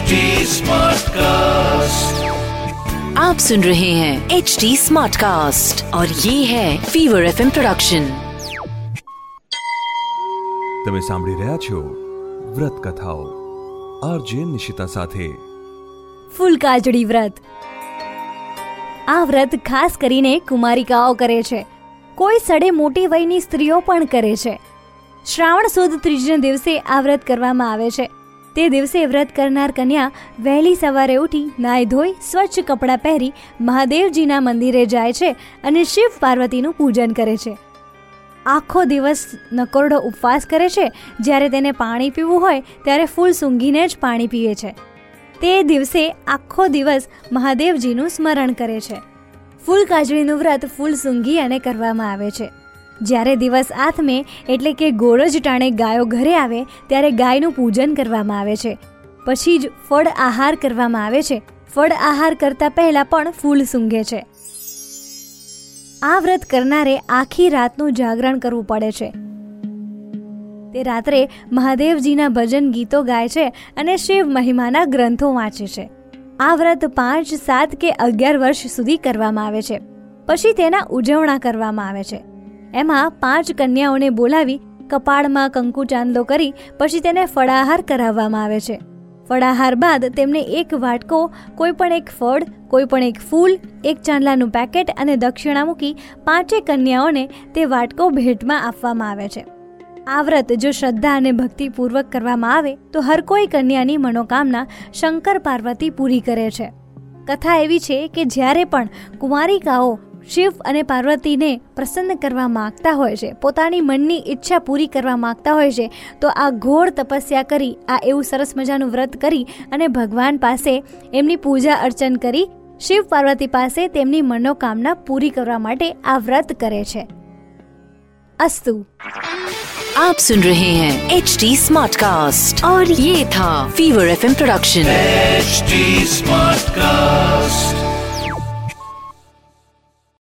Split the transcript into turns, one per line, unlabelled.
HD Smartcast.
आप सुन रहे हैं एच डी स्मार्ट कास्ट और ये है फीवर एफ प्रोडक्शन
તમે સાંભળી રહ્યા છો વ્રત કથાઓ આરજે નિશિતા સાથે
ફૂલકાજડી વ્રત આ વ્રત ખાસ કરીને કુમારિકાઓ કરે છે કોઈ સડે મોટી વયની સ્ત્રીઓ પણ કરે છે શ્રાવણ સુદ ત્રીજના દિવસે આ વ્રત કરવામાં આવે છે તે દિવસે વ્રત કરનાર કન્યા વહેલી સવારે ઉઠી નાહી ધોઈ, સ્વચ્છ કપડાં પહેરી મહાદેવજીના મંદિરે જાય છે અને શિવ પાર્વતીનું પૂજન કરે છે. આખો દિવસ નકોરડો ઉપવાસ કરે છે. જ્યારે તેને પાણી પીવું હોય, ત્યારે ફૂલ સૂંઘીને જ પાણી પીએ છે. તે દિવસે આખો દિવસ મહાદેવજીનું સ્મરણ કરે છે. ફૂલ કાજળીનું વ્રત ફૂલ સૂંઘી અને કરવામાં આવે છે. જ્યારે દિવસ આથમે એટલે કે ગોળજ ટાણે ગાયો ઘરે આવે, ત્યારે ગાયનું પૂજન કરવામાં આવે છે. પછી જ ફળ આહાર કરવામાં આવે છે. ફળ આહાર કરતા પહેલા પણ ફૂલ સૂંઘે છે. આ વ્રત કરનારે આખી રાતનું જાગરણ કરવું પડે છે. તે રાત્રે મહાદેવજીના ભજન ગીતો ગાય છે અને શિવ મહિમાના ગ્રંથો વાંચે છે. આ વ્રત પાંચ, સાત કે અગિયાર વર્ષ સુધી કરવામાં આવે છે. પછી તેના ઉજવણા કરવામાં આવે છે. એમાં પાંચ કન્યાઓને બોલાવી કપાળમાં કંકુ ચાંદલો કરી પછી તેને ફળાહાર કરાવવામાં આવે છે. ફળાહાર બાદ તેમને એક વાટકો, કોઈ પણ એક ફળ, કોઈ પણ એક ફૂલ, એક ચાંદલાનું પેકેટ અને દક્ષિણા મૂકી પાંચે કન્યાઓને તે વાટકો ભેટમાં આપવામાં આવે છે. આ વ્રત જો શ્રદ્ધા અને ભક્તિપૂર્વક કરવામાં આવે, તો હર કોઈ કન્યાની મનોકામના શંકર પાર્વતી પૂરી કરે છે. કથા એવી છે કે જ્યારે પણ કુમારિકાઓ શિવ અને પાર્વતીને પ્રસન્ન કરવા માંગતા હોય છે પોતાની મનની ઈચ્છા પૂરી કરવા માંગતા હોય છે તો આ ઘોર તપસ્યા કરી આ એવું સરસ મજાનું વ્રત કરી અને ભગવાન પાસે એમની પૂજા અર્ચન કરી શિવ પાર્વતી પાસે તેમની મનોકામના પૂરી કરવા માટે આ વ્રત કરે છે અસ્તુ
आप सुन रहे हैं एच डी स्मार्ट कास्ट और ये था fever F production
HD Smartcast.